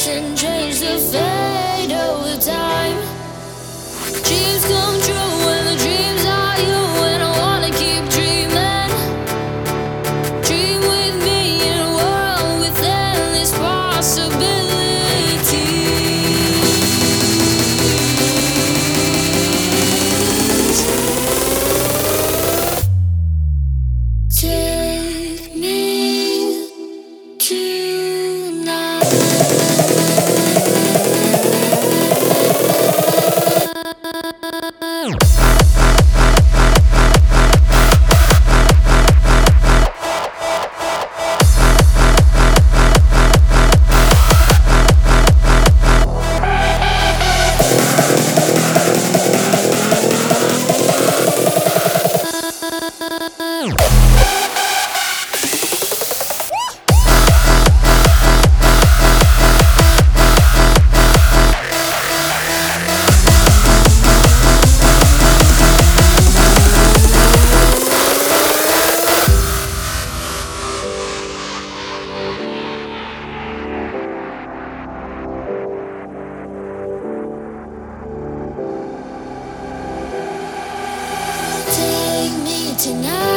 passion tonight.